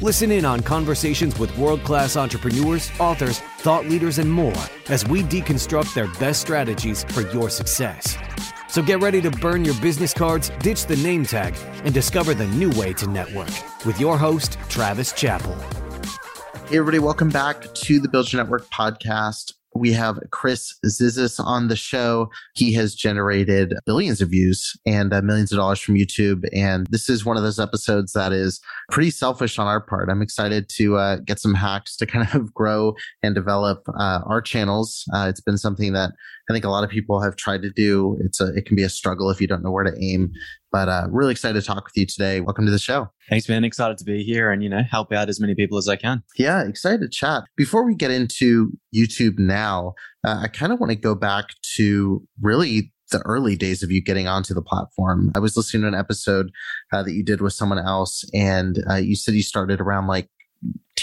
Listen in on conversations with world class entrepreneurs, authors, thought leaders, and more as we deconstruct their best strategies for your success. So get ready to burn your business cards, ditch the name tag, and discover the new way to network with your host, Travis Chappell. Hey, everybody, welcome back to the Build Your Network podcast we have Chris Zizis on the show. He has generated billions of views and uh, millions of dollars from YouTube. And this is one of those episodes that is pretty selfish on our part. I'm excited to uh, get some hacks to kind of grow and develop uh, our channels. Uh, it's been something that I think a lot of people have tried to do. It's a, it can be a struggle if you don't know where to aim. But uh, really excited to talk with you today. Welcome to the show. Thanks, man. Excited to be here and you know help out as many people as I can. Yeah, excited to chat. Before we get into YouTube now, uh, I kind of want to go back to really the early days of you getting onto the platform. I was listening to an episode uh, that you did with someone else, and uh, you said you started around like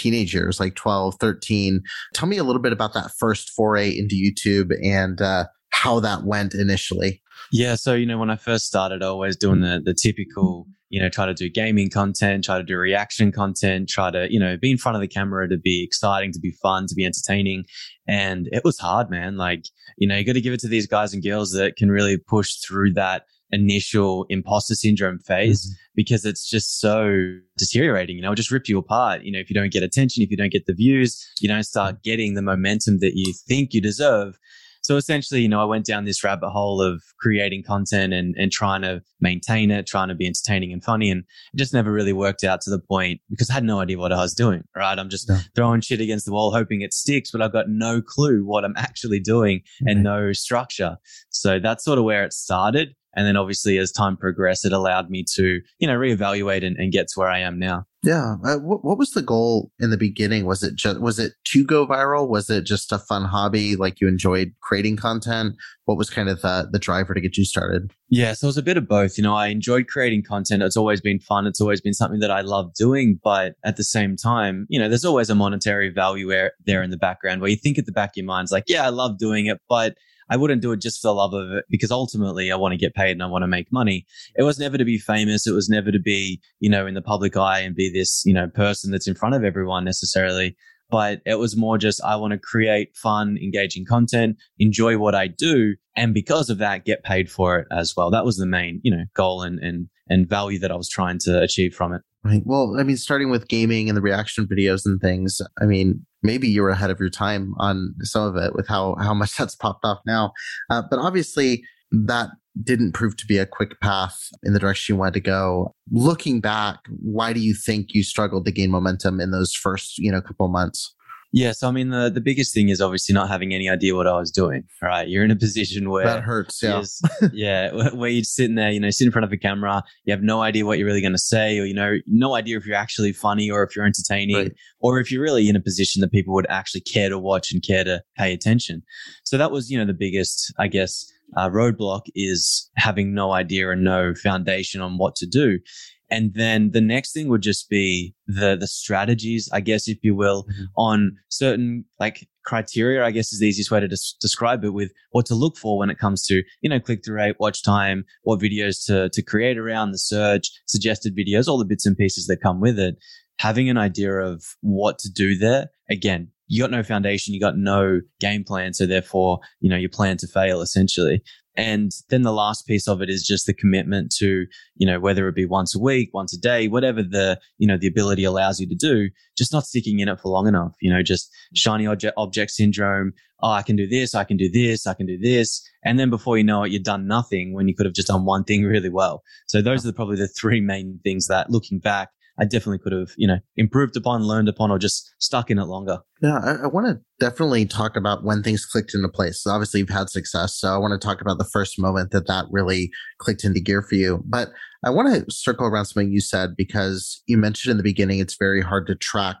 teenage years, like 12, 13. Tell me a little bit about that first foray into YouTube and uh, how that went initially. Yeah. So, you know, when I first started, I was doing the, the typical, you know, try to do gaming content, try to do reaction content, try to, you know, be in front of the camera to be exciting, to be fun, to be entertaining. And it was hard, man. Like, you know, you got to give it to these guys and girls that can really push through that initial imposter syndrome phase mm-hmm. because it's just so deteriorating. You know, just rip you apart. You know, if you don't get attention, if you don't get the views, you don't start getting the momentum that you think you deserve. So essentially, you know, I went down this rabbit hole of creating content and, and trying to maintain it, trying to be entertaining and funny. And it just never really worked out to the point because I had no idea what I was doing, right? I'm just yeah. throwing shit against the wall, hoping it sticks, but I've got no clue what I'm actually doing and no structure. So that's sort of where it started. And then obviously as time progressed, it allowed me to, you know, reevaluate and, and get to where I am now. Yeah. Uh, what, what was the goal in the beginning? Was it just, was it to go viral? Was it just a fun hobby? Like you enjoyed creating content? What was kind of the, the driver to get you started? Yeah. So it was a bit of both. You know, I enjoyed creating content. It's always been fun. It's always been something that I love doing. But at the same time, you know, there's always a monetary value there in the background where you think at the back of your mind's like, yeah, I love doing it, but I wouldn't do it just for the love of it because ultimately I want to get paid and I want to make money. It was never to be famous. It was never to be, you know, in the public eye and be this, you know, person that's in front of everyone necessarily. But it was more just, I want to create fun, engaging content, enjoy what I do. And because of that, get paid for it as well. That was the main, you know, goal and, and, and value that I was trying to achieve from it. Right. Well, I mean, starting with gaming and the reaction videos and things, I mean, maybe you were ahead of your time on some of it with how, how much that's popped off now. Uh, but obviously, that didn't prove to be a quick path in the direction you wanted to go. Looking back, why do you think you struggled to gain momentum in those first, you know, couple months? Yeah, so I mean, the, the biggest thing is obviously not having any idea what I was doing. Right, you're in a position where that hurts. Yeah, yeah, where you're sitting there, you know, sitting in front of a camera, you have no idea what you're really going to say, or you know, no idea if you're actually funny or if you're entertaining, right. or if you're really in a position that people would actually care to watch and care to pay attention. So that was, you know, the biggest, I guess, uh, roadblock is having no idea and no foundation on what to do. And then the next thing would just be the, the strategies, I guess, if you will, mm-hmm. on certain like criteria, I guess is the easiest way to des- describe it with what to look for when it comes to, you know, click through rate, watch time, what videos to, to create around the search, suggested videos, all the bits and pieces that come with it. Having an idea of what to do there. Again, you got no foundation, you got no game plan. So therefore, you know, you plan to fail essentially. And then the last piece of it is just the commitment to, you know, whether it be once a week, once a day, whatever the, you know, the ability allows you to do, just not sticking in it for long enough, you know, just shiny object, object syndrome. Oh, I can do this. I can do this. I can do this. And then before you know it, you've done nothing when you could have just done one thing really well. So those are probably the three main things that looking back, I definitely could have, you know, improved upon, learned upon, or just stuck in it longer. Yeah, I, I want to definitely talk about when things clicked into place. Obviously, you've had success. So I want to talk about the first moment that that really clicked into gear for you. But I want to circle around something you said because you mentioned in the beginning it's very hard to track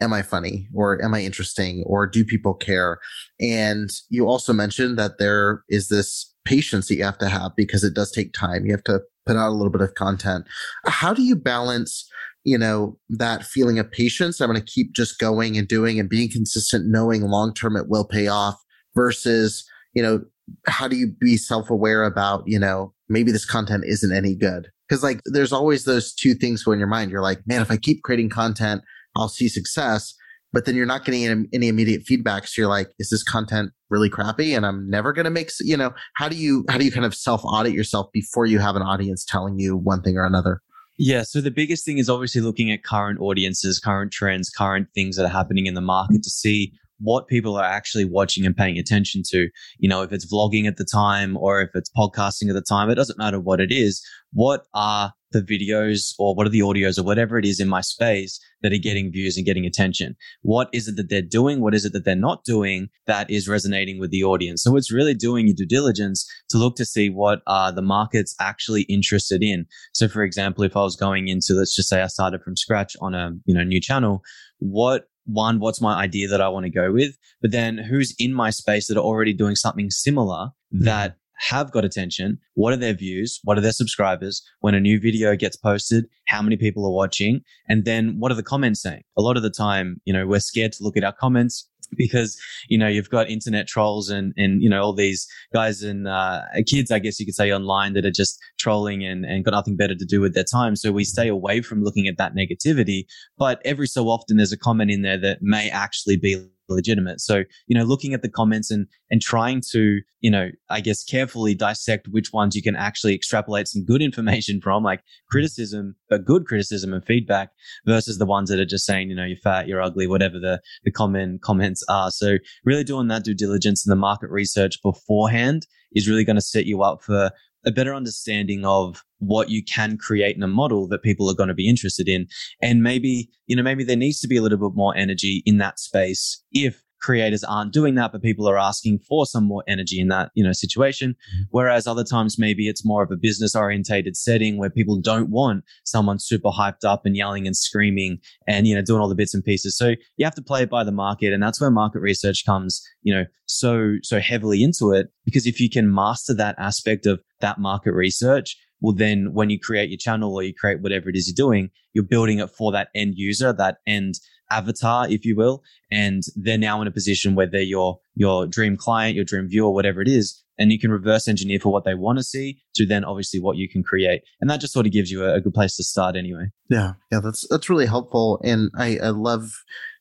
am I funny or am I interesting or do people care? And you also mentioned that there is this patience that you have to have because it does take time. You have to put out a little bit of content. How do you balance, you know, that feeling of patience? I'm going to keep just going and doing and being consistent, knowing long term it will pay off versus, you know, how do you be self aware about, you know, maybe this content isn't any good? Cause like there's always those two things go in your mind. You're like, man, if I keep creating content, I'll see success but then you're not getting any immediate feedback. So you're like, is this content really crappy? And I'm never going to make, you know, how do you, how do you kind of self audit yourself before you have an audience telling you one thing or another? Yeah. So the biggest thing is obviously looking at current audiences, current trends, current things that are happening in the market to see what people are actually watching and paying attention to. You know, if it's vlogging at the time or if it's podcasting at the time, it doesn't matter what it is. What are the videos or what are the audios or whatever it is in my space that are getting views and getting attention? What is it that they're doing? What is it that they're not doing that is resonating with the audience? So it's really doing your due diligence to look to see what are the markets actually interested in. So for example, if I was going into, let's just say I started from scratch on a, you know, new channel, what one, what's my idea that I want to go with? But then who's in my space that are already doing something similar mm-hmm. that have got attention. What are their views? What are their subscribers? When a new video gets posted, how many people are watching? And then what are the comments saying? A lot of the time, you know, we're scared to look at our comments because you know you've got internet trolls and and you know all these guys and uh, kids i guess you could say online that are just trolling and and got nothing better to do with their time. So we stay away from looking at that negativity. But every so often there's a comment in there that may actually be legitimate. So, you know, looking at the comments and, and trying to, you know, I guess carefully dissect which ones you can actually extrapolate some good information from, like criticism, but good criticism and feedback versus the ones that are just saying, you know, you're fat, you're ugly, whatever the, the common comments are. So really doing that due diligence and the market research beforehand is really going to set you up for a better understanding of what you can create in a model that people are going to be interested in. And maybe, you know, maybe there needs to be a little bit more energy in that space if creators aren't doing that, but people are asking for some more energy in that, you know, situation. Mm-hmm. Whereas other times, maybe it's more of a business orientated setting where people don't want someone super hyped up and yelling and screaming and, you know, doing all the bits and pieces. So you have to play it by the market. And that's where market research comes, you know, so, so heavily into it. Because if you can master that aspect of that market research, well, then when you create your channel or you create whatever it is you're doing, you're building it for that end user, that end avatar, if you will. And they're now in a position where they're your, your dream client, your dream viewer, whatever it is. And you can reverse engineer for what they want to see to then obviously what you can create. And that just sort of gives you a, a good place to start anyway. Yeah. Yeah. That's, that's really helpful. And I, I love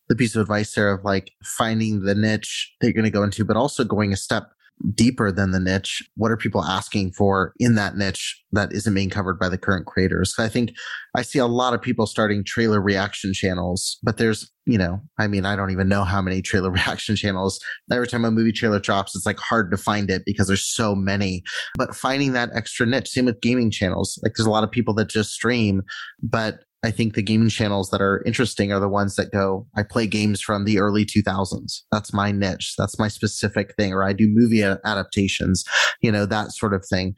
the piece of advice there of like finding the niche that you're going to go into, but also going a step deeper than the niche? What are people asking for in that niche that isn't being covered by the current creators? I think I see a lot of people starting trailer reaction channels, but there's, you know, I mean, I don't even know how many trailer reaction channels. Every time a movie trailer drops, it's like hard to find it because there's so many. But finding that extra niche, same with gaming channels. Like there's a lot of people that just stream, but I think the gaming channels that are interesting are the ones that go, I play games from the early 2000s. That's my niche. That's my specific thing. Or I do movie adaptations, you know, that sort of thing.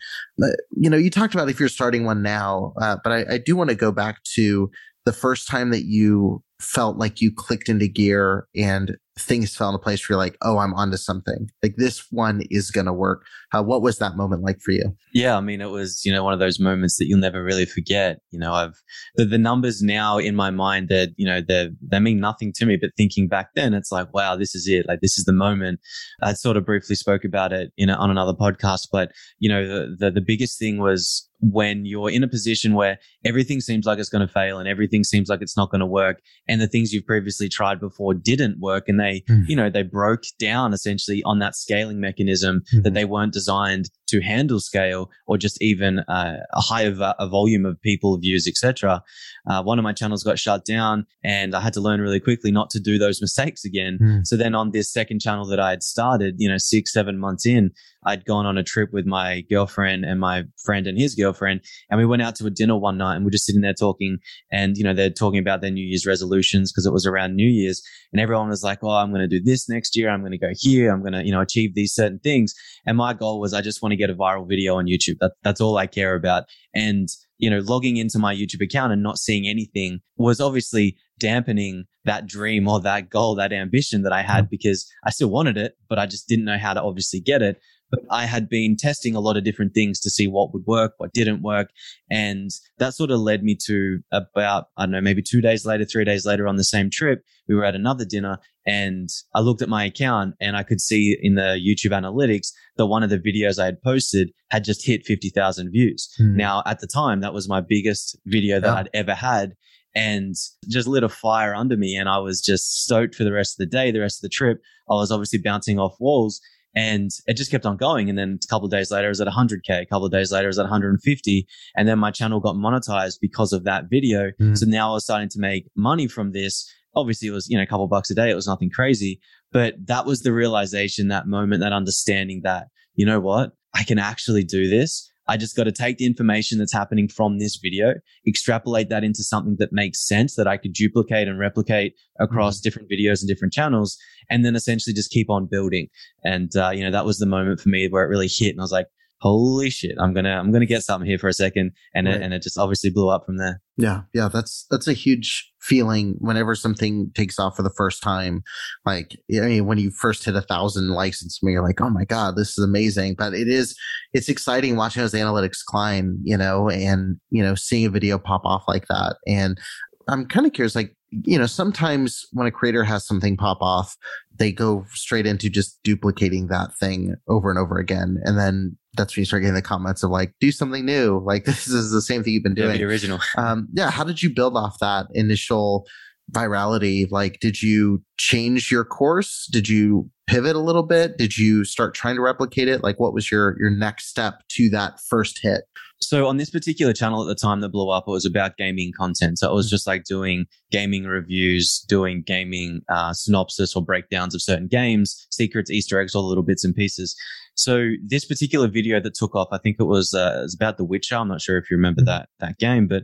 You know, you talked about if you're starting one now, uh, but I, I do want to go back to the first time that you felt like you clicked into gear and things fell into place where you're like, oh, I'm onto something. Like this one is going to work. What was that moment like for you? Yeah, I mean, it was, you know, one of those moments that you'll never really forget. You know, I've, the, the numbers now in my mind that, you know, they they mean nothing to me, but thinking back then, it's like, wow, this is it. Like, this is the moment. I sort of briefly spoke about it, you know, on another podcast, but, you know, the, the, the biggest thing was when you're in a position where everything seems like it's going to fail and everything seems like it's not going to work and the things you've previously tried before didn't work and they mm. you know they broke down essentially on that scaling mechanism mm. that they weren't designed to handle scale or just even uh, a higher a volume of people views etc uh, one of my channels got shut down and i had to learn really quickly not to do those mistakes again mm. so then on this second channel that i had started you know six seven months in i'd gone on a trip with my girlfriend and my friend and his girlfriend and we went out to a dinner one night and we're just sitting there talking and you know they're talking about their new year's resolutions because it was around new year's and everyone was like oh i'm going to do this next year i'm going to go here i'm going to you know achieve these certain things and my goal was i just want to get a viral video on YouTube. That, that's all I care about. And, you know, logging into my YouTube account and not seeing anything was obviously dampening that dream or that goal, that ambition that I had mm. because I still wanted it, but I just didn't know how to obviously get it. But I had been testing a lot of different things to see what would work, what didn't work. And that sort of led me to about, I don't know, maybe two days later, three days later on the same trip, we were at another dinner and I looked at my account and I could see in the YouTube analytics that one of the videos I had posted had just hit 50,000 views. Hmm. Now, at the time, that was my biggest video that yeah. I'd ever had and just lit a fire under me. And I was just stoked for the rest of the day, the rest of the trip. I was obviously bouncing off walls and it just kept on going. And then a couple of days later, it was at 100K. A couple of days later, it was at 150. And then my channel got monetized because of that video. Mm. So now I was starting to make money from this. Obviously, it was, you know, a couple bucks a day. It was nothing crazy. But that was the realization, that moment, that understanding that, you know what? I can actually do this. I just got to take the information that's happening from this video, extrapolate that into something that makes sense that I could duplicate and replicate across mm-hmm. different videos and different channels, and then essentially just keep on building. And uh, you know that was the moment for me where it really hit, and I was like, holy shit, I'm gonna I'm gonna get something here for a second, and right. it, and it just obviously blew up from there. Yeah, yeah, that's that's a huge feeling whenever something takes off for the first time. Like, I mean, when you first hit a thousand likes and something, you're like, oh my god, this is amazing. But it is, it's exciting watching those analytics climb, you know, and you know, seeing a video pop off like that. And I'm kind of curious, like, you know, sometimes when a creator has something pop off, they go straight into just duplicating that thing over and over again. And then that's when you start getting the comments of like, do something new. Like this is the same thing you've been doing. Yeah, the original. Um, yeah. How did you build off that initial virality? Like, did you change your course? Did you pivot a little bit? Did you start trying to replicate it? Like, what was your your next step to that first hit? So on this particular channel at the time that blew up, it was about gaming content. So it was mm-hmm. just like doing gaming reviews, doing gaming uh, synopsis or breakdowns of certain games, secrets, Easter eggs, all the little bits and pieces. So this particular video that took off, I think it was, uh, it was about The Witcher. I'm not sure if you remember mm-hmm. that that game, but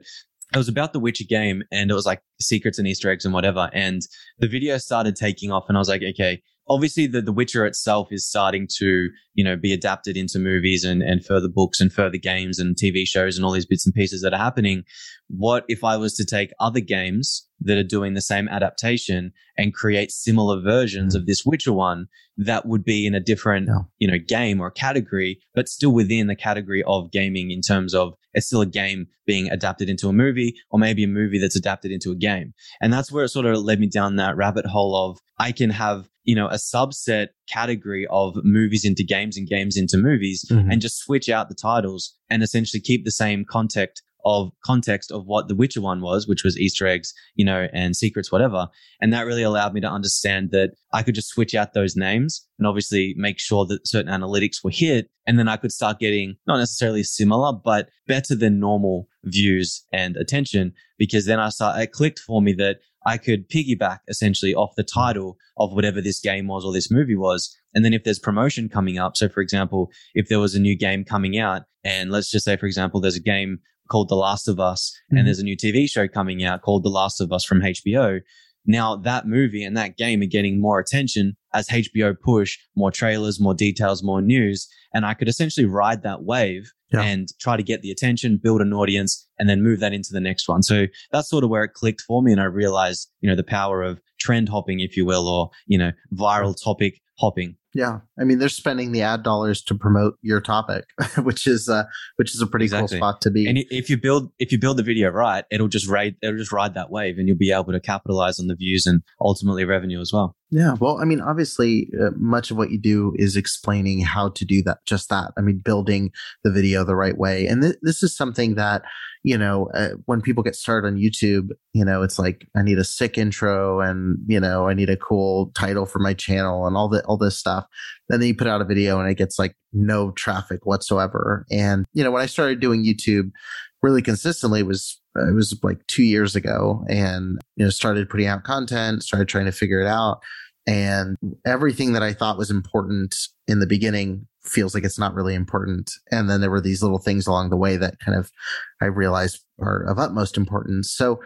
it was about the Witcher game and it was like secrets and Easter eggs and whatever. And the video started taking off and I was like, okay, obviously the, the Witcher itself is starting to, you know, be adapted into movies and, and further books and further games and TV shows and all these bits and pieces that are happening. What if I was to take other games that are doing the same adaptation and create similar versions mm. of this Witcher one that would be in a different, yeah. you know, game or category, but still within the category of gaming in terms of it's still a game being adapted into a movie or maybe a movie that's adapted into a game. And that's where it sort of led me down that rabbit hole of I can have, you know, a subset category of movies into games and games into movies mm-hmm. and just switch out the titles and essentially keep the same context of context of what the Witcher one was, which was Easter eggs, you know, and secrets, whatever. And that really allowed me to understand that I could just switch out those names and obviously make sure that certain analytics were hit. And then I could start getting not necessarily similar, but better than normal views and attention because then I start, it clicked for me that I could piggyback essentially off the title of whatever this game was or this movie was. And then if there's promotion coming up, so for example, if there was a new game coming out, and let's just say, for example, there's a game called The Last of Us, mm-hmm. and there's a new TV show coming out called The Last of Us from HBO. Now that movie and that game are getting more attention as HBO push more trailers, more details, more news. And I could essentially ride that wave yeah. and try to get the attention, build an audience, and then move that into the next one. So that's sort of where it clicked for me. And I realized, you know, the power of trend hopping, if you will, or, you know, viral topic hopping. Yeah, I mean they're spending the ad dollars to promote your topic, which is uh, which is a pretty exactly. cool spot to be. And if you build if you build the video right, it'll just ride it'll just ride that wave, and you'll be able to capitalize on the views and ultimately revenue as well. Yeah, well, I mean, obviously, uh, much of what you do is explaining how to do that, just that. I mean, building the video the right way, and th- this is something that you know, uh, when people get started on YouTube, you know, it's like I need a sick intro and you know I need a cool title for my channel and all the all this stuff. Then you put out a video and it gets like no traffic whatsoever. And you know, when I started doing YouTube really consistently was Uh, it was like two years ago, and you know started putting out content, started trying to figure it out, and everything that I thought was important in the beginning feels like it's not really important. And then there were these little things along the way that kind of I realized are of utmost importance. So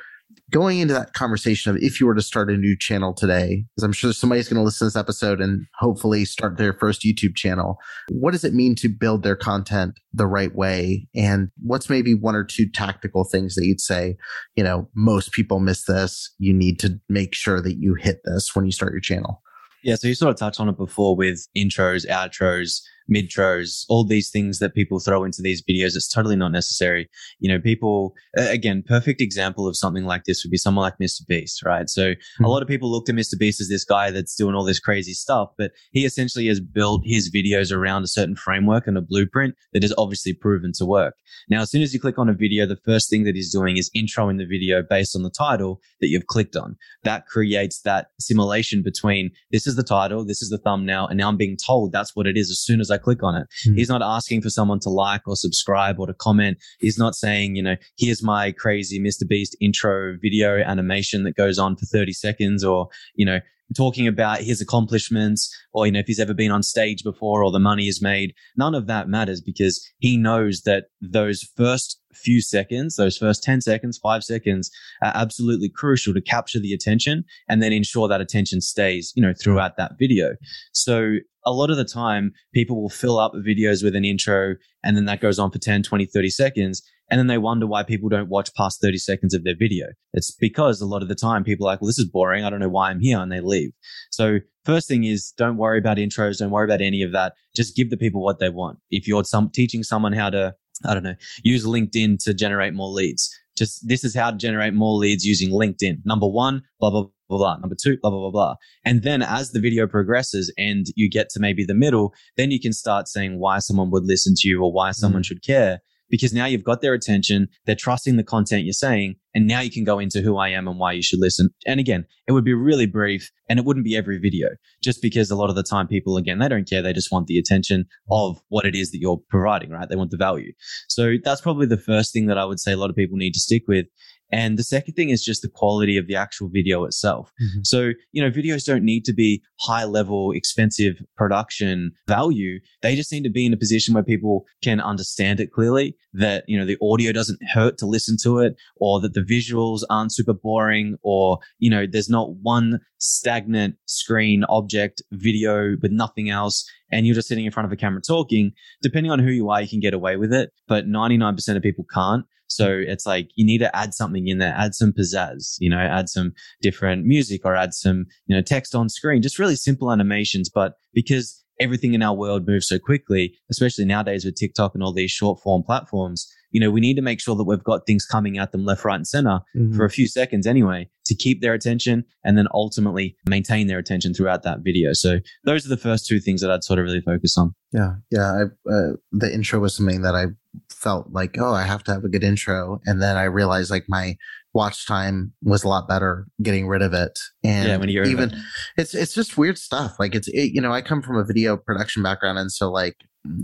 going into that conversation of if you were to start a new channel today, because I'm sure somebody's going to listen to this episode and hopefully start their first YouTube channel, what does it mean to build their content the right way? And what's maybe one or two tactical things that you'd say, you know, most people miss this. You need to make sure that you hit this when you start your channel. Yeah, so you sort of touched on it before with intros, outros, midtros, all these things that people throw into these videos. It's totally not necessary. You know, people, again, perfect example of something like this would be someone like Mr. Beast, right? So mm-hmm. a lot of people look at Mr. Beast as this guy that's doing all this crazy stuff, but he essentially has built his videos around a certain framework and a blueprint that is obviously proven to work. Now, as soon as you click on a video, the first thing that he's doing is introing the video based on the title that you've clicked on. That creates that simulation between this is the title, this is the thumbnail, and now I'm being told that's what it is as soon as I I click on it. Mm. He's not asking for someone to like or subscribe or to comment. He's not saying, you know, here's my crazy Mr. Beast intro video animation that goes on for 30 seconds or, you know, talking about his accomplishments or, you know, if he's ever been on stage before or the money is made. None of that matters because he knows that those first few seconds, those first 10 seconds, five seconds are absolutely crucial to capture the attention and then ensure that attention stays, you know, throughout that video. So a lot of the time people will fill up videos with an intro and then that goes on for 10, 20, 30 seconds. And then they wonder why people don't watch past 30 seconds of their video. It's because a lot of the time people are like, well, this is boring. I don't know why I'm here. And they leave. So first thing is don't worry about intros. Don't worry about any of that. Just give the people what they want. If you're some teaching someone how to, I don't know, use LinkedIn to generate more leads, just this is how to generate more leads using LinkedIn. Number one, blah, blah, blah, blah. Number two, blah, blah, blah, blah. And then as the video progresses and you get to maybe the middle, then you can start saying why someone would listen to you or why someone mm. should care because now you've got their attention. They're trusting the content you're saying. And now you can go into who I am and why you should listen. And again, it would be really brief and it wouldn't be every video just because a lot of the time people, again, they don't care. They just want the attention of what it is that you're providing, right? They want the value. So that's probably the first thing that I would say a lot of people need to stick with and the second thing is just the quality of the actual video itself. Mm-hmm. So, you know, videos don't need to be high level, expensive production value. They just need to be in a position where people can understand it clearly, that, you know, the audio doesn't hurt to listen to it, or that the visuals aren't super boring, or, you know, there's not one stagnant screen object video with nothing else and you're just sitting in front of a camera talking, depending on who you are, you can get away with it. But 99% of people can't. So it's like you need to add something in there, add some pizzazz, you know, add some different music or add some, you know, text on screen, just really simple animations. But because everything in our world moves so quickly, especially nowadays with TikTok and all these short form platforms, you know, we need to make sure that we've got things coming at them left, right, and center mm-hmm. for a few seconds anyway to keep their attention and then ultimately maintain their attention throughout that video. So those are the first two things that I'd sort of really focus on. Yeah. Yeah. I, uh, the intro was something that I felt like, oh, I have to have a good intro. And then I realized like my watch time was a lot better getting rid of it. And yeah, when you even, it. it's, it's just weird stuff. Like it's, it, you know, I come from a video production background. And so like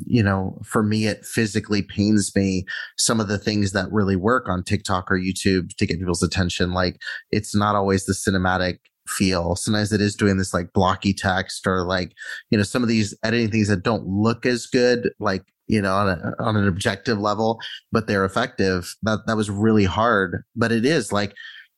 you know, for me, it physically pains me some of the things that really work on TikTok or YouTube to get people's attention. Like it's not always the cinematic feel. Sometimes it is doing this like blocky text or like, you know, some of these editing things that don't look as good, like, you know, on, a, on an objective level, but they're effective. That, that was really hard, but it is like,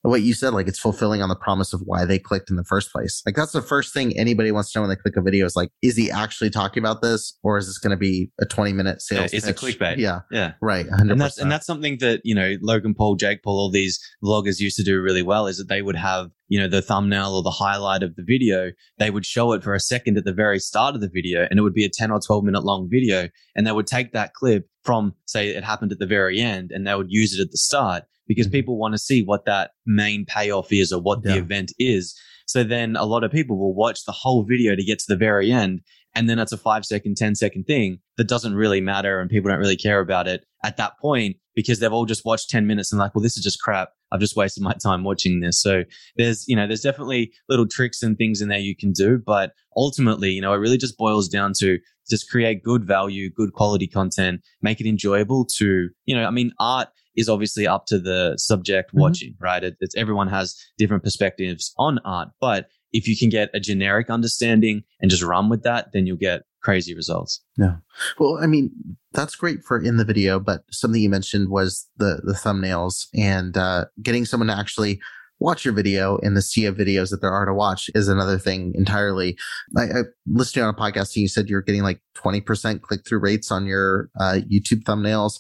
what you said, like it's fulfilling on the promise of why they clicked in the first place. Like that's the first thing anybody wants to know when they click a video is like, is he actually talking about this or is this going to be a 20 minute sales? Yeah, it's pitch? a clickbait. Yeah. Yeah. Right. 100%. And that's, and that's something that, you know, Logan Paul, Jake Paul, all these vloggers used to do really well is that they would have, you know, the thumbnail or the highlight of the video. They would show it for a second at the very start of the video and it would be a 10 or 12 minute long video. And they would take that clip from say it happened at the very end and they would use it at the start because mm-hmm. people want to see what that main payoff is or what yeah. the event is. So then a lot of people will watch the whole video to get to the very end. And then it's a five second, 10 second thing that doesn't really matter and people don't really care about it at that point because they've all just watched 10 minutes and like, well, this is just crap. I've just wasted my time watching this. So there's, you know, there's definitely little tricks and things in there you can do. But ultimately, you know, it really just boils down to just create good value, good quality content, make it enjoyable to, you know, I mean, art is obviously up to the subject mm-hmm. watching, right? It, it's everyone has different perspectives on art, but if you can get a generic understanding and just run with that, then you'll get crazy results. Yeah. Well, I mean, that's great for in the video, but something you mentioned was the the thumbnails and uh, getting someone to actually watch your video in the sea of videos that there are to watch is another thing entirely. I, I listened on a podcast and you said you're getting like 20% click through rates on your uh, YouTube thumbnails.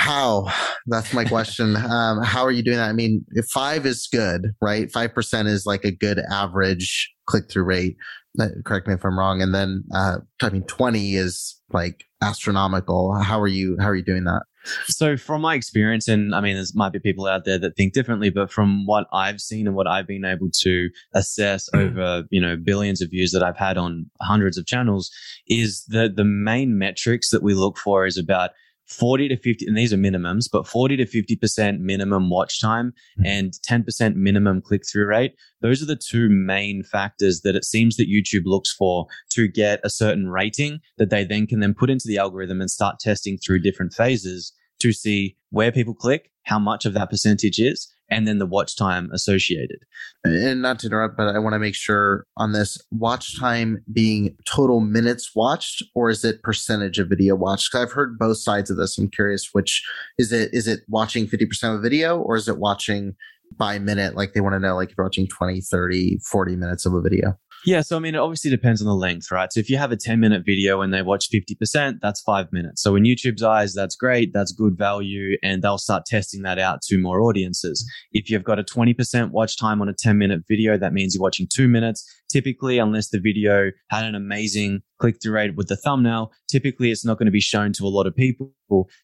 How? That's my question. um, how are you doing that? I mean, if five is good, right? 5% is like a good average click through rate. Uh, correct me if I'm wrong. And then, uh, I mean, 20 is like astronomical. How are you, how are you doing that? So from my experience, and I mean, there might be people out there that think differently, but from what I've seen and what I've been able to assess over, you know, billions of views that I've had on hundreds of channels is that the main metrics that we look for is about 40 to 50, and these are minimums, but 40 to 50% minimum watch time mm-hmm. and 10% minimum click through rate. Those are the two main factors that it seems that YouTube looks for to get a certain rating that they then can then put into the algorithm and start testing through different phases to see where people click, how much of that percentage is, and then the watch time associated. And not to interrupt, but I want to make sure on this watch time being total minutes watched, or is it percentage of video watched? Because I've heard both sides of this. I'm curious which is it. Is it watching 50% of video, or is it watching by minute? Like they want to know, like if you're watching 20, 30, 40 minutes of a video. Yeah. So, I mean, it obviously depends on the length, right? So if you have a 10 minute video and they watch 50%, that's five minutes. So in YouTube's eyes, that's great. That's good value. And they'll start testing that out to more audiences. If you've got a 20% watch time on a 10 minute video, that means you're watching two minutes. Typically, unless the video had an amazing click through rate with the thumbnail, typically it's not going to be shown to a lot of people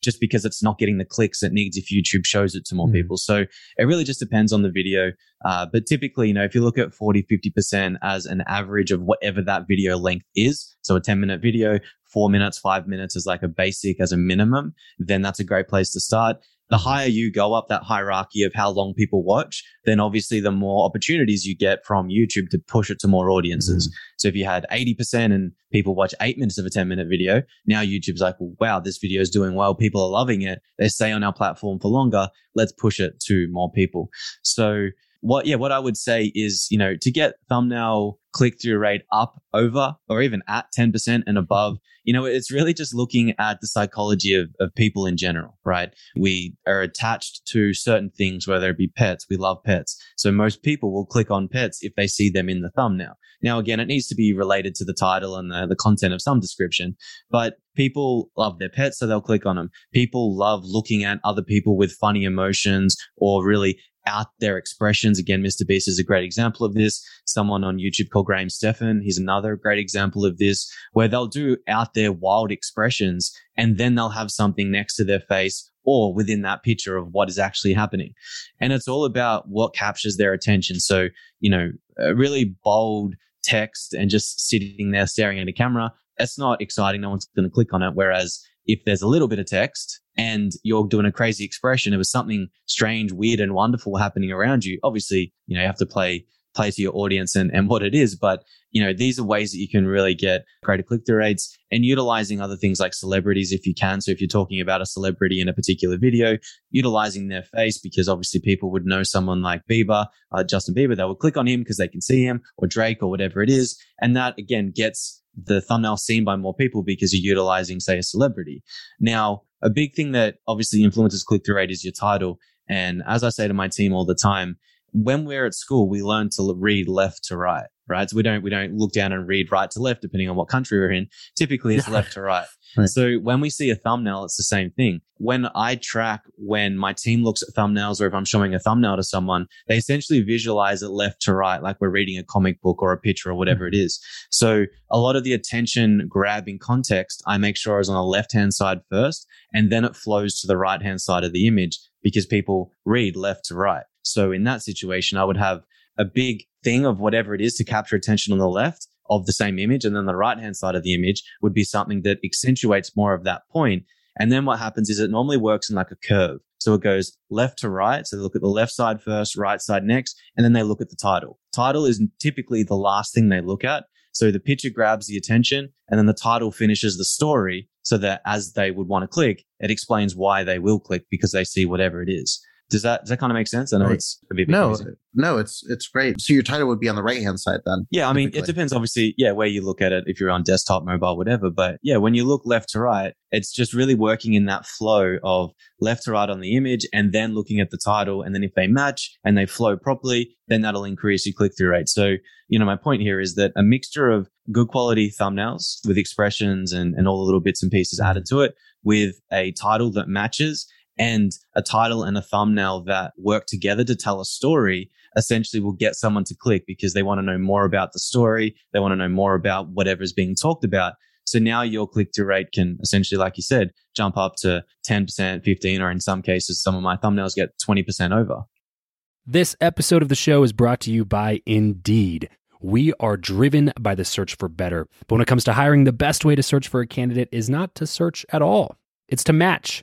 just because it's not getting the clicks it needs if YouTube shows it to more mm. people. So it really just depends on the video. Uh, but typically, you know, if you look at 40, 50% as an average of whatever that video length is, so a 10 minute video, four minutes, five minutes is like a basic as a minimum, then that's a great place to start the higher you go up that hierarchy of how long people watch, then obviously the more opportunities you get from YouTube to push it to more audiences. Mm-hmm. So if you had 80% and people watch eight minutes of a 10 minute video, now YouTube's like, well, wow, this video is doing well. People are loving it. They stay on our platform for longer. Let's push it to more people. So what, yeah, what I would say is, you know, to get thumbnail click through rate up over or even at 10% and above, you know, it's really just looking at the psychology of, of people in general, right? We are attached to certain things, whether it be pets. We love pets. So most people will click on pets if they see them in the thumbnail. Now, again, it needs to be related to the title and the, the content of some description, but people love their pets, so they'll click on them. People love looking at other people with funny emotions or really out their expressions. Again, Mr. Beast is a great example of this. Someone on YouTube called Graham Stephan, he's another great example of this, where they'll do out their wild expressions and then they'll have something next to their face or within that picture of what is actually happening. And it's all about what captures their attention. So, you know, a really bold text and just sitting there staring at a camera, that's not exciting. No one's going to click on it. Whereas if there's a little bit of text and you're doing a crazy expression, it was something strange, weird, and wonderful happening around you. Obviously, you know, you have to play play to your audience and, and what it is. But, you know, these are ways that you can really get greater click through rates and utilizing other things like celebrities if you can. So if you're talking about a celebrity in a particular video, utilizing their face because obviously people would know someone like Bieber, uh, Justin Bieber, they would click on him because they can see him or Drake or whatever it is. And that again gets the thumbnail seen by more people because you're utilizing, say, a celebrity. Now, a big thing that obviously influences click through rate is your title. And as I say to my team all the time, when we're at school, we learn to read left to right, right? So we don't, we don't look down and read right to left, depending on what country we're in. Typically it's left to right. right. So when we see a thumbnail, it's the same thing. When I track when my team looks at thumbnails or if I'm showing a thumbnail to someone, they essentially visualize it left to right, like we're reading a comic book or a picture or whatever mm-hmm. it is. So a lot of the attention grabbing context, I make sure is on the left hand side first, and then it flows to the right hand side of the image because people read left to right. So in that situation, I would have a big thing of whatever it is to capture attention on the left of the same image. And then the right hand side of the image would be something that accentuates more of that point. And then what happens is it normally works in like a curve. So it goes left to right. So they look at the left side first, right side next, and then they look at the title. Title is typically the last thing they look at. So the picture grabs the attention and then the title finishes the story so that as they would want to click, it explains why they will click because they see whatever it is. Does that does that kind of make sense? I know right. it's a bit no, no, it's it's great. So your title would be on the right hand side then. Yeah, I mean, typically. it depends, obviously. Yeah, where you look at it, if you're on desktop, mobile, whatever. But yeah, when you look left to right, it's just really working in that flow of left to right on the image, and then looking at the title, and then if they match and they flow properly, then that'll increase your click through rate. So you know, my point here is that a mixture of good quality thumbnails with expressions and and all the little bits and pieces added to it, with a title that matches and a title and a thumbnail that work together to tell a story essentially will get someone to click because they want to know more about the story. They want to know more about whatever is being talked about. So now your click through rate can essentially, like you said, jump up to 10%, 15, or in some cases, some of my thumbnails get 20% over. This episode of the show is brought to you by Indeed. We are driven by the search for better. But when it comes to hiring, the best way to search for a candidate is not to search at all. It's to match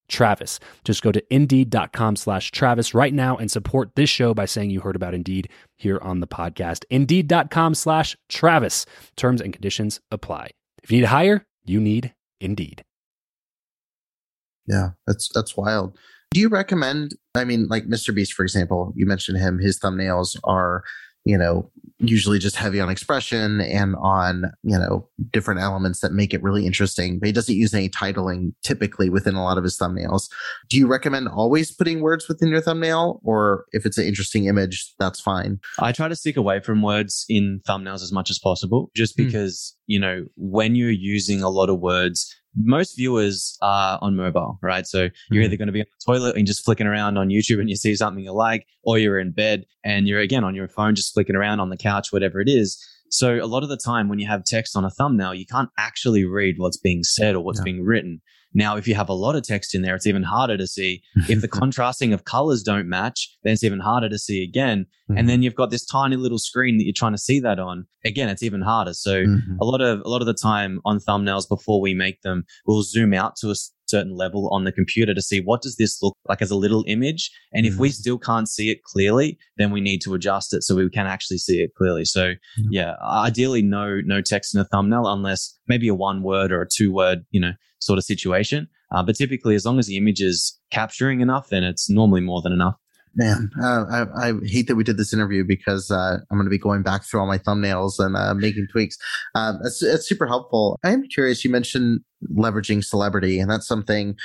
Travis. Just go to indeed.com slash Travis right now and support this show by saying you heard about Indeed here on the podcast. Indeed.com slash Travis. Terms and conditions apply. If you need to hire, you need Indeed. Yeah, that's that's wild. Do you recommend? I mean, like Mr. Beast, for example, you mentioned him. His thumbnails are you know, usually just heavy on expression and on, you know, different elements that make it really interesting. But he doesn't use any titling typically within a lot of his thumbnails. Do you recommend always putting words within your thumbnail? Or if it's an interesting image, that's fine? I try to stick away from words in thumbnails as much as possible, just hmm. because, mm. you know, when you're using a lot of words, most viewers are on mobile, right? So you're mm-hmm. either going to be on the toilet and just flicking around on YouTube and you see something you like, or you're in bed and you're again on your phone, just flicking around on the couch, whatever it is. So a lot of the time when you have text on a thumbnail, you can't actually read what's being said or what's being written. Now, if you have a lot of text in there, it's even harder to see. if the contrasting of colors don't match, then it's even harder to see again. Mm-hmm. And then you've got this tiny little screen that you're trying to see that on. Again, it's even harder. So mm-hmm. a lot of a lot of the time on thumbnails before we make them, we'll zoom out to a certain level on the computer to see what does this look like as a little image. And mm-hmm. if we mm-hmm. still can't see it clearly, then we need to adjust it so we can actually see it clearly. So yeah, ideally no no text in a thumbnail unless maybe a one word or a two word, you know, sort of situation. Uh, but typically, as long as the image is capturing enough, then it's normally more than enough. Man, uh, I, I, hate that we did this interview because uh, I'm going to be going back through all my thumbnails and uh, making tweaks. Um, it's, it's, super helpful. I am curious. You mentioned leveraging celebrity, and that's something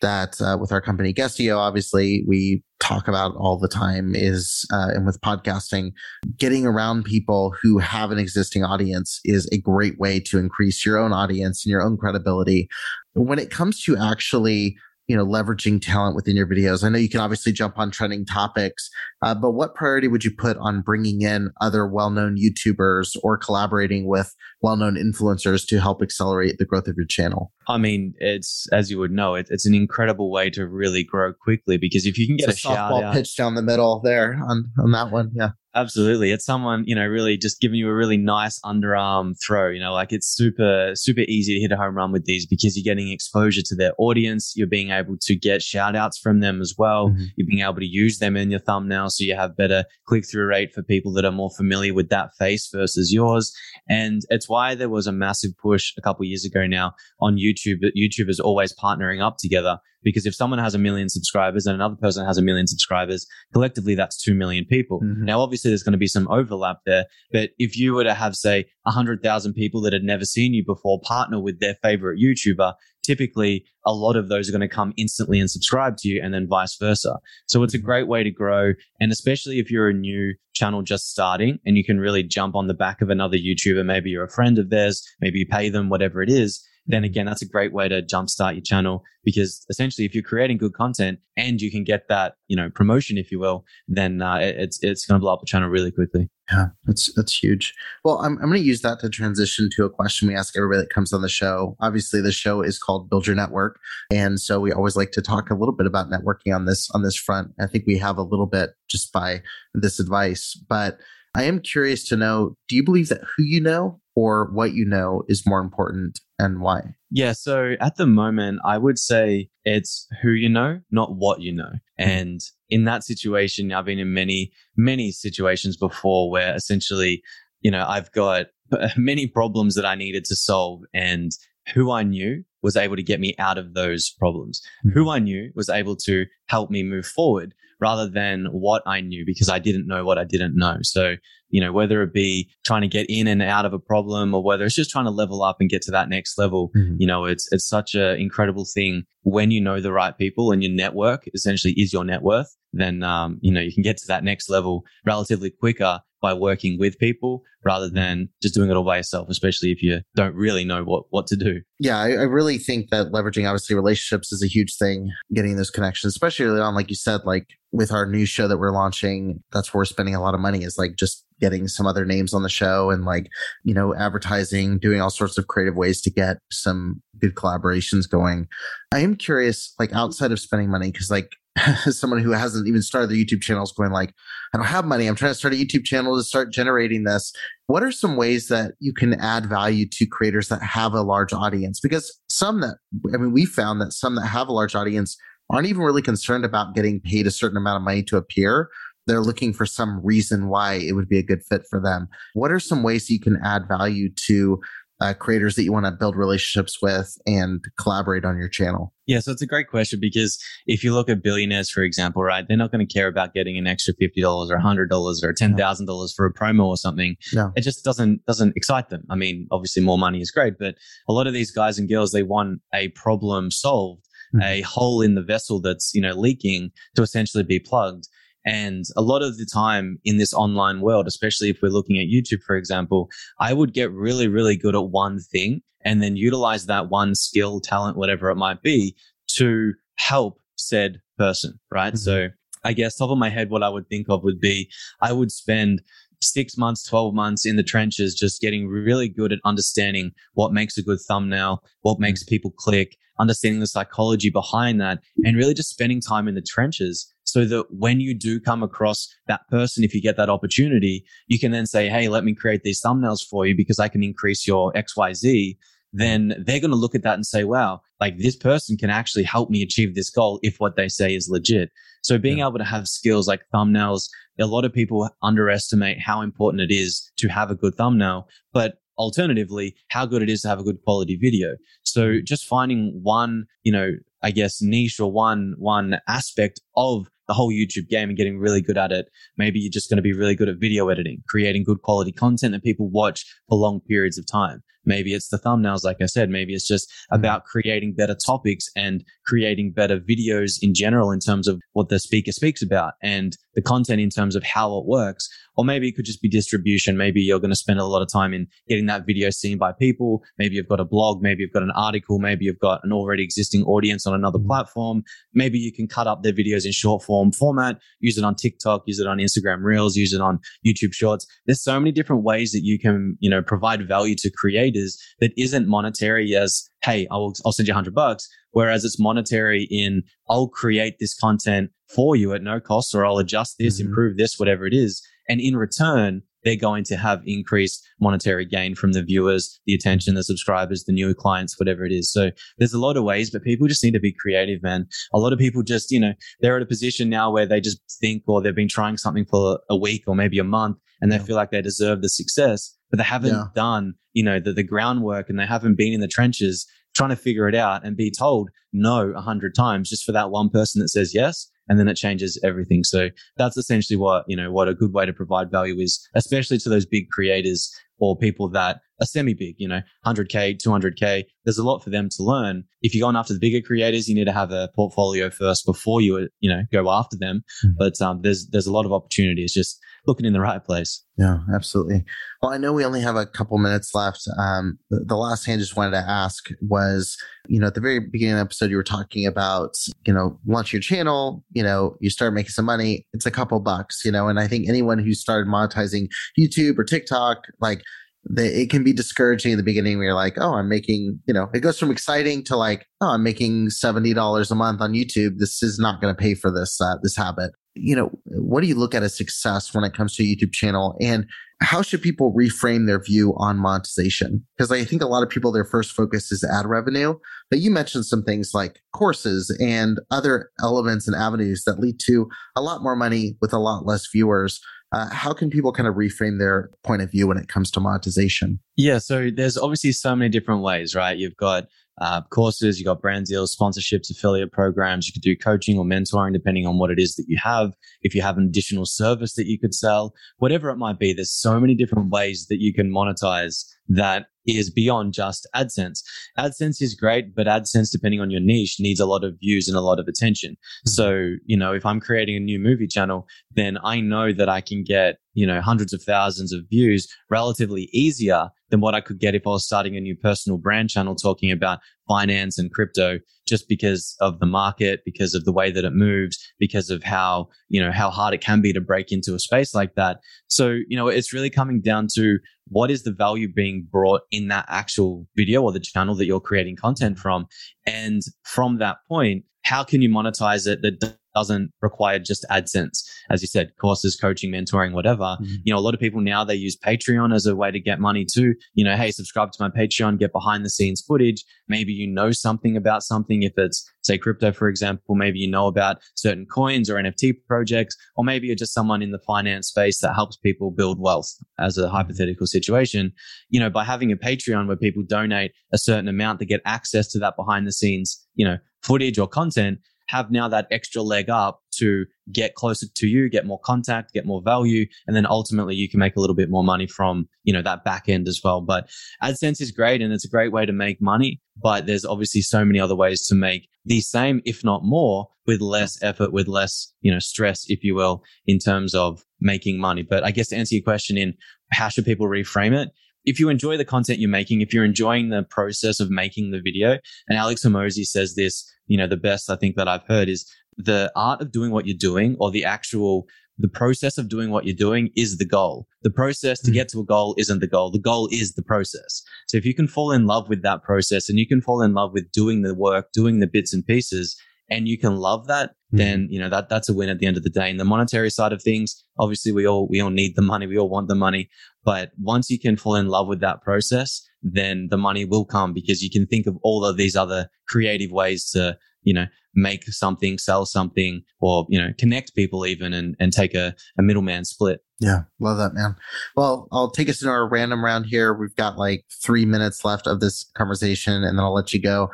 that uh, with our company Guestio, obviously we talk about all the time. Is uh, and with podcasting, getting around people who have an existing audience is a great way to increase your own audience and your own credibility. When it comes to actually you know leveraging talent within your videos. I know you can obviously jump on trending topics uh, but what priority would you put on bringing in other well-known youtubers or collaborating with well-known influencers to help accelerate the growth of your channel I mean, it's as you would know, it, it's an incredible way to really grow quickly because if you can get it's a, a shout softball out, pitch down the middle there on on that one. Yeah. Absolutely. It's someone, you know, really just giving you a really nice underarm throw. You know, like it's super, super easy to hit a home run with these because you're getting exposure to their audience. You're being able to get shout outs from them as well. Mhm. You're being able to use them in your thumbnail. So you have better click through rate for people that are more familiar with that face versus yours. And it's why there was a massive push a couple years ago now on YouTube that YouTube is always partnering up together. Because if someone has a million subscribers and another person has a million subscribers, collectively that's 2 million people. Mhm. Now, obviously there's going to be some overlap there, but if you were to have, say, 100,000 people that had never seen you before partner with their favorite YouTuber, typically a lot of those are going to come instantly and subscribe to you and then vice versa. So it's a mm-hmm. great way to grow. And especially if you're a new channel just starting and you can really jump on the back of another YouTuber, maybe you're a friend of theirs, maybe you pay them, whatever it is. Then again, that's a great way to jumpstart your channel because essentially if you're creating good content and you can get that, you know, promotion, if you will, then uh, it's, it's going to blow up the channel really quickly. Yeah, that's that's huge. Well, I'm I'm going to use that to transition to a question we ask everybody that comes on the show. Obviously, the show is called Build Your Network, and so we always like to talk a little bit about networking on this on this front. I think we have a little bit just by this advice, but I am curious to know: Do you believe that who you know or what you know is more important, and why? Yeah. So at the moment, I would say it's who you know, not what you know. And in that situation, I've been in many, many situations before where essentially, you know, I've got many problems that I needed to solve and who I knew was able to get me out of those problems. Who I knew was able to help me move forward rather than what I knew because I didn't know what I didn't know. So, you know, whether it be trying to get in and out of a problem or whether it's just trying to level up and get to that next level, you know, it's, it's such an incredible thing when you know the right people and your network essentially is your net worth, then, um, you know, you can get to that next level relatively quicker by working with people rather than just doing it all by yourself, especially if you don't really know what, what to do. Yeah, I, I really think that leveraging obviously relationships is a huge thing, getting those connections, especially early on, like you said, like with our new show that we're launching, that's where we're spending a lot of money is like just getting some other names on the show and like, you know, advertising, doing all sorts of creative ways to get some good collaborations going. I am curious, like outside of spending money, because like someone who hasn't even started their YouTube channel is going like, I don't have money. I'm trying to start a YouTube channel to start generating this. What are some ways that you can add value to creators that have a large audience? Because some that, I mean, we found that some that have a large audience aren't even really concerned about getting paid a certain amount of money to appear. They're looking for some reason why it would be a good fit for them. What are some ways you can add value to uh, creators that you want to build relationships with and collaborate on your channel? Yeah, so it's a great question because if you look at billionaires, for example, right, they're not going to care about getting an extra fifty dollars or hundred dollars or ten thousand dollars for a promo or something. No. It just doesn't doesn't excite them. I mean, obviously, more money is great, but a lot of these guys and girls they want a problem solved, Mhm. a hole in the vessel that's you know leaking to essentially be plugged. And a lot of the time in this online world, especially if we're looking at YouTube, for example, I would get really, really good at one thing and then utilize that one skill, talent, whatever it might be to help said person, right? Mhm. So I guess top of my head, what I would think of would be I would spend six months, 12 months in the trenches, just getting really good at understanding what makes a good thumbnail, what makes people click, understanding the psychology behind that, and really just spending time in the trenches so that when you do come across that person, if you get that opportunity, you can then say, Hey, let me create these thumbnails for you because I can increase your XYZ. Then they're going to look at that and say, wow, like this person can actually help me achieve this goal if what they say is legit. So being able to have skills like thumbnails, a lot of people underestimate how important it is to have a good thumbnail, but alternatively, how good it is to have a good quality video. So mm. just finding one, you know, I guess niche or one, one aspect of the whole YouTube game and getting really good at it. Maybe you're just going to be really good at video editing, creating good quality content that people watch for long periods of time. Maybe it's the thumbnails, like I said. Maybe it's just hmm. about creating better topics and creating better videos in general in terms of what the speaker speaks about and the content in terms of how it works. Or maybe it could just be distribution. Maybe you're going to spend a lot of time in getting that video seen by people. Maybe you've got a blog. Maybe you've got an article. Maybe you've got an already existing audience on another hmm. platform. Maybe you can cut up their videos in short form format, use it on TikTok, use it on Instagram Reels, use it on YouTube Shorts. There's so many different ways that you can, you know, provide value to creators creators that isn't monetary as, hey, I'll, I'll send you a hundred bucks. Whereas it's monetary in, I'll create this content for you at no cost, or I'll adjust this, mm-hmm. improve this, whatever it is. And in return, they're going to have increased monetary gain from the viewers, the attention, the subscribers, the new clients, whatever it is. So there's a lot of ways, but people just need to be creative, man. A lot of people just, you know, they're at a position now where they just think or they've been trying something for a week or maybe a month and they yeah. feel like they deserve the success, but they haven't yeah. done, you know, the, the groundwork and they haven't been in the trenches trying to figure it out and be told no a hundred times just for that one person that says yes and then it changes everything. So that's essentially what, you know, what a good way to provide value is, especially to those big creators or people that are semi big, you know, 100K, 200K. There's a lot for them to learn. If you're going after the bigger creators, you need to have a portfolio first before you, you know, go after them. Mm-hmm. But um, there's, there's a lot of opportunity. It's just looking in the right place. Yeah, absolutely. Well, I know we only have a couple minutes left. Um, the, the last thing I just wanted to ask was, you know, at the very beginning of the episode, you were talking about, you know, launch your channel, you know, you start making some money. It's a couple bucks, you know, and I think anyone who started monetizing YouTube or TikTok, like, the, it can be discouraging in the beginning where you're like, oh, I'm making, you know, it goes from exciting to like, oh, I'm making $70 a month on YouTube. This is not going to pay for this, uh, this habit you know, what do you look at as success when it comes to a YouTube channel? And how should people reframe their view on monetization? Because I think a lot of people, their first focus is ad revenue. But you mentioned some things like courses and other elements and avenues that lead to a lot more money with a lot less viewers. Uh, how can people kind of reframe their point of view when it comes to monetization? Yeah, so there's obviously so many different ways, right? You've got uh, courses, you got brand deals, sponsorships, affiliate programs. You could do coaching or mentoring depending on what it is that you have. If you have an additional service that you could sell, whatever it might be, there's so many different ways that you can monetize that is beyond just AdSense. AdSense is great, but AdSense, depending on your niche, needs a lot of views and a lot of attention. Mm-hmm. So, you know, if I'm creating a new movie channel, then I know that I can get, you know, hundreds of thousands of views relatively easier than what I could get if I was starting a new personal brand channel talking about finance and crypto just because of the market, because of the way that it moves, because of how, you know, how hard it can be to break into a space like that. So, you know, it's really coming down to what is the value being brought in that actual video or the channel that you're creating content from? And from that point, how can you monetize it that doesn't require just AdSense. As you said, courses, coaching, mentoring, whatever. Mm-hmm. You know, a lot of people now they use Patreon as a way to get money too. You know, hey, subscribe to my Patreon, get behind the scenes footage. Maybe you know something about something. If it's say crypto, for example, maybe you know about certain coins or NFT projects, or maybe you're just someone in the finance space that helps people build wealth as a hypothetical situation. You know, by having a Patreon where people donate a certain amount to get access to that behind the scenes, you know, footage or content, have now that extra leg up to get closer to you, get more contact, get more value, and then ultimately you can make a little bit more money from, you know, that back end as well. But AdSense is great and it's a great way to make money, but there's obviously so many other ways to make the same, if not more, with less effort, with less, you know, stress, if you will, in terms of making money. But I guess to answer your question in how should people reframe it? If you enjoy the content you're making, if you're enjoying the process of making the video, and Alex Hormozi says this, you know, the best I think that I've heard is the art of doing what you're doing or the actual the process of doing what you're doing is the goal. The process to mm. get to a goal isn't the goal. The goal is the process. So if you can fall in love with that process and you can fall in love with doing the work, doing the bits and pieces, and you can love that, mm. then you know that that's a win at the end of the day. And the monetary side of things, obviously we all we all need the money, we all want the money, but once you can fall in love with that process, then the money will come because you can think of all of these other creative ways to, you know, make something, sell something, or, you know, connect people even and, and take a, a middleman split. Yeah, love that, man. Well, I'll take us into our random round here. We've got like three minutes left of this conversation and then I'll let you go.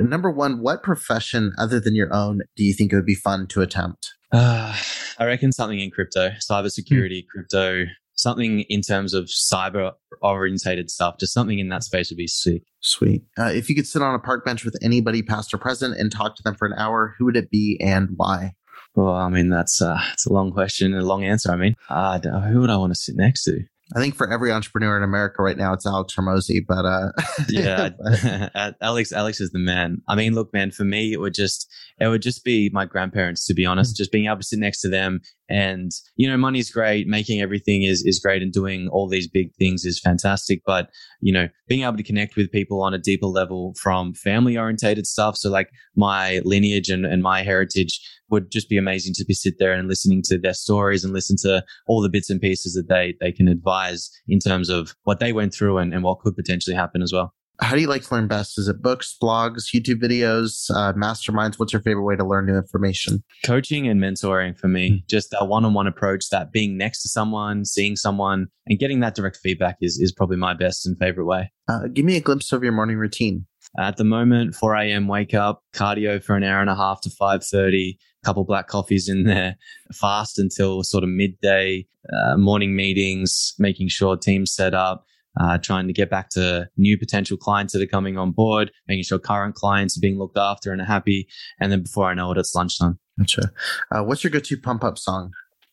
Number one, what profession other than your own do you think it would be fun to attempt? Uh, I reckon something in crypto, cybersecurity, mm. crypto, something in terms of cyber orientated stuff, just something in that space would be sick. Sweet. Uh, if you could sit on a park bench with anybody, past or present, and talk to them for an hour, who would it be and why? Well, I mean, that's, uh, that's a long question and a long answer. I mean, uh, who would I want to sit next to? I think for every entrepreneur in America right now, it's Alex Hormozi. But uh, yeah, Alex, Alex is the man. I mean, look, man, for me, it would just, it would just be my grandparents. To be honest, mm-hmm. just being able to sit next to them And, you know, money's great. Making everything is, is great and doing all these big things is fantastic. But, you know, being able to connect with people on a deeper level from family orientated stuff. So like my lineage and, and my heritage would just be amazing to be sit there and listening to their stories and listen to all the bits and pieces that they, they can advise in terms of what they went through and, and what could potentially happen as well how do you like to learn best? Is it books, blogs, YouTube videos, uh, masterminds? What's your favorite way to learn new information? Coaching and mentoring for me, mm-hmm. just that one-on-one approach, that being next to someone, seeing someone, and getting that direct feedback is is probably my best and favorite way. Uh, give me a glimpse of your morning routine. At the moment, 4 a.m. wake up, cardio for an hour and a half to 5:30, couple black coffees in there, fast until sort of midday, uh, morning meetings, making sure teams set up uh, trying to get back to new potential clients that are coming on board, making sure current clients are being looked after and are happy. And then before I know it, it's lunchtime. Gotcha. Uh, what's your go-to pump up song?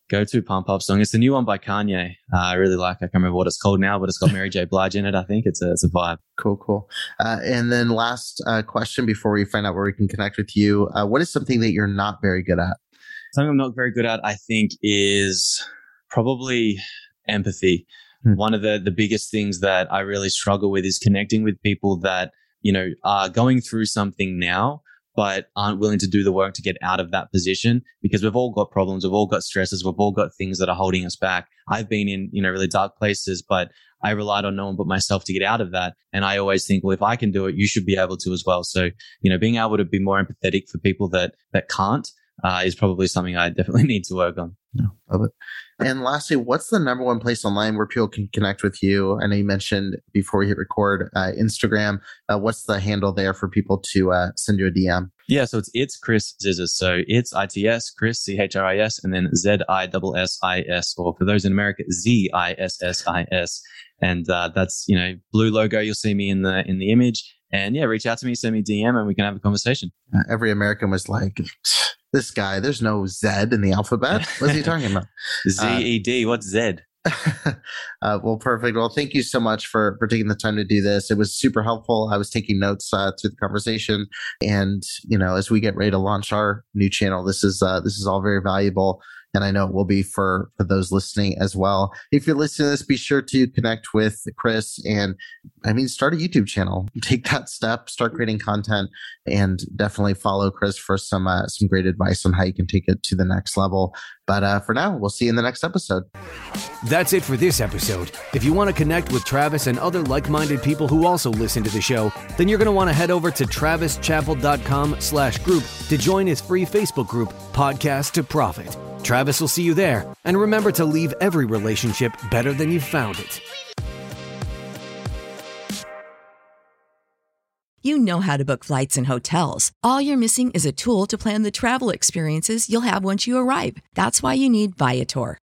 Go-to pump up song. It's the new one by Kanye. Uh, I really like. I can't remember what it's called now, but it's got Mary J. Blige in it. I think it's a it's a vibe. Cool, cool. Uh, and then last uh, question before we find out where we can connect with you. Uh, what is something that you're not very good at? Something I'm not very good at, I think, is probably empathy. Hmm. One of the, the biggest things that I really struggle with is connecting with people that, you know, are going through something now, but aren't willing to do the work to get out of that position because we've all got problems. We've all got stresses. We've all got things that are holding us back. I've been in, you know, really dark places, but I relied on no one but myself to get out of that. And I always think, well, if I can do it, you should be able to as well. So, you know, being able to be more empathetic for people that, that can't, uh, is probably something I definitely need to work on. No, love it. And lastly, what's the number one place online where people can connect with you? I know you mentioned before we hit record uh, Instagram. Uh, what's the handle there for people to uh, send you a DM? Yeah, so it's it's Chris Zissis. So it's I T S Chris C H R I S and then Z I S S I S, or for those in America, Z I S S I S. And uh, that's you know blue logo. You'll see me in the in the image. And yeah, reach out to me, send me DM, and we can have a conversation. Uh, every American was like, "This guy, there's no Z in the alphabet. What's he talking about? Z E D. What's Z?" uh, well, perfect. Well, thank you so much for for taking the time to do this. It was super helpful. I was taking notes uh, through the conversation, and you know, as we get ready to launch our new channel, this is uh, this is all very valuable and I know it will be for, for those listening as well. If you're listening to this, be sure to connect with Chris and I mean, start a YouTube channel, take that step, start creating content and definitely follow Chris for some, uh, some great advice on how you can take it to the next level. But uh, for now, we'll see you in the next episode. That's it for this episode. If you want to connect with Travis and other like-minded people who also listen to the show, then you're going to want to head over to travischappell.com slash group to join his free Facebook group, Podcast to Profit. Travis will see you there, and remember to leave every relationship better than you found it. You know how to book flights and hotels. All you're missing is a tool to plan the travel experiences you'll have once you arrive. That's why you need Viator.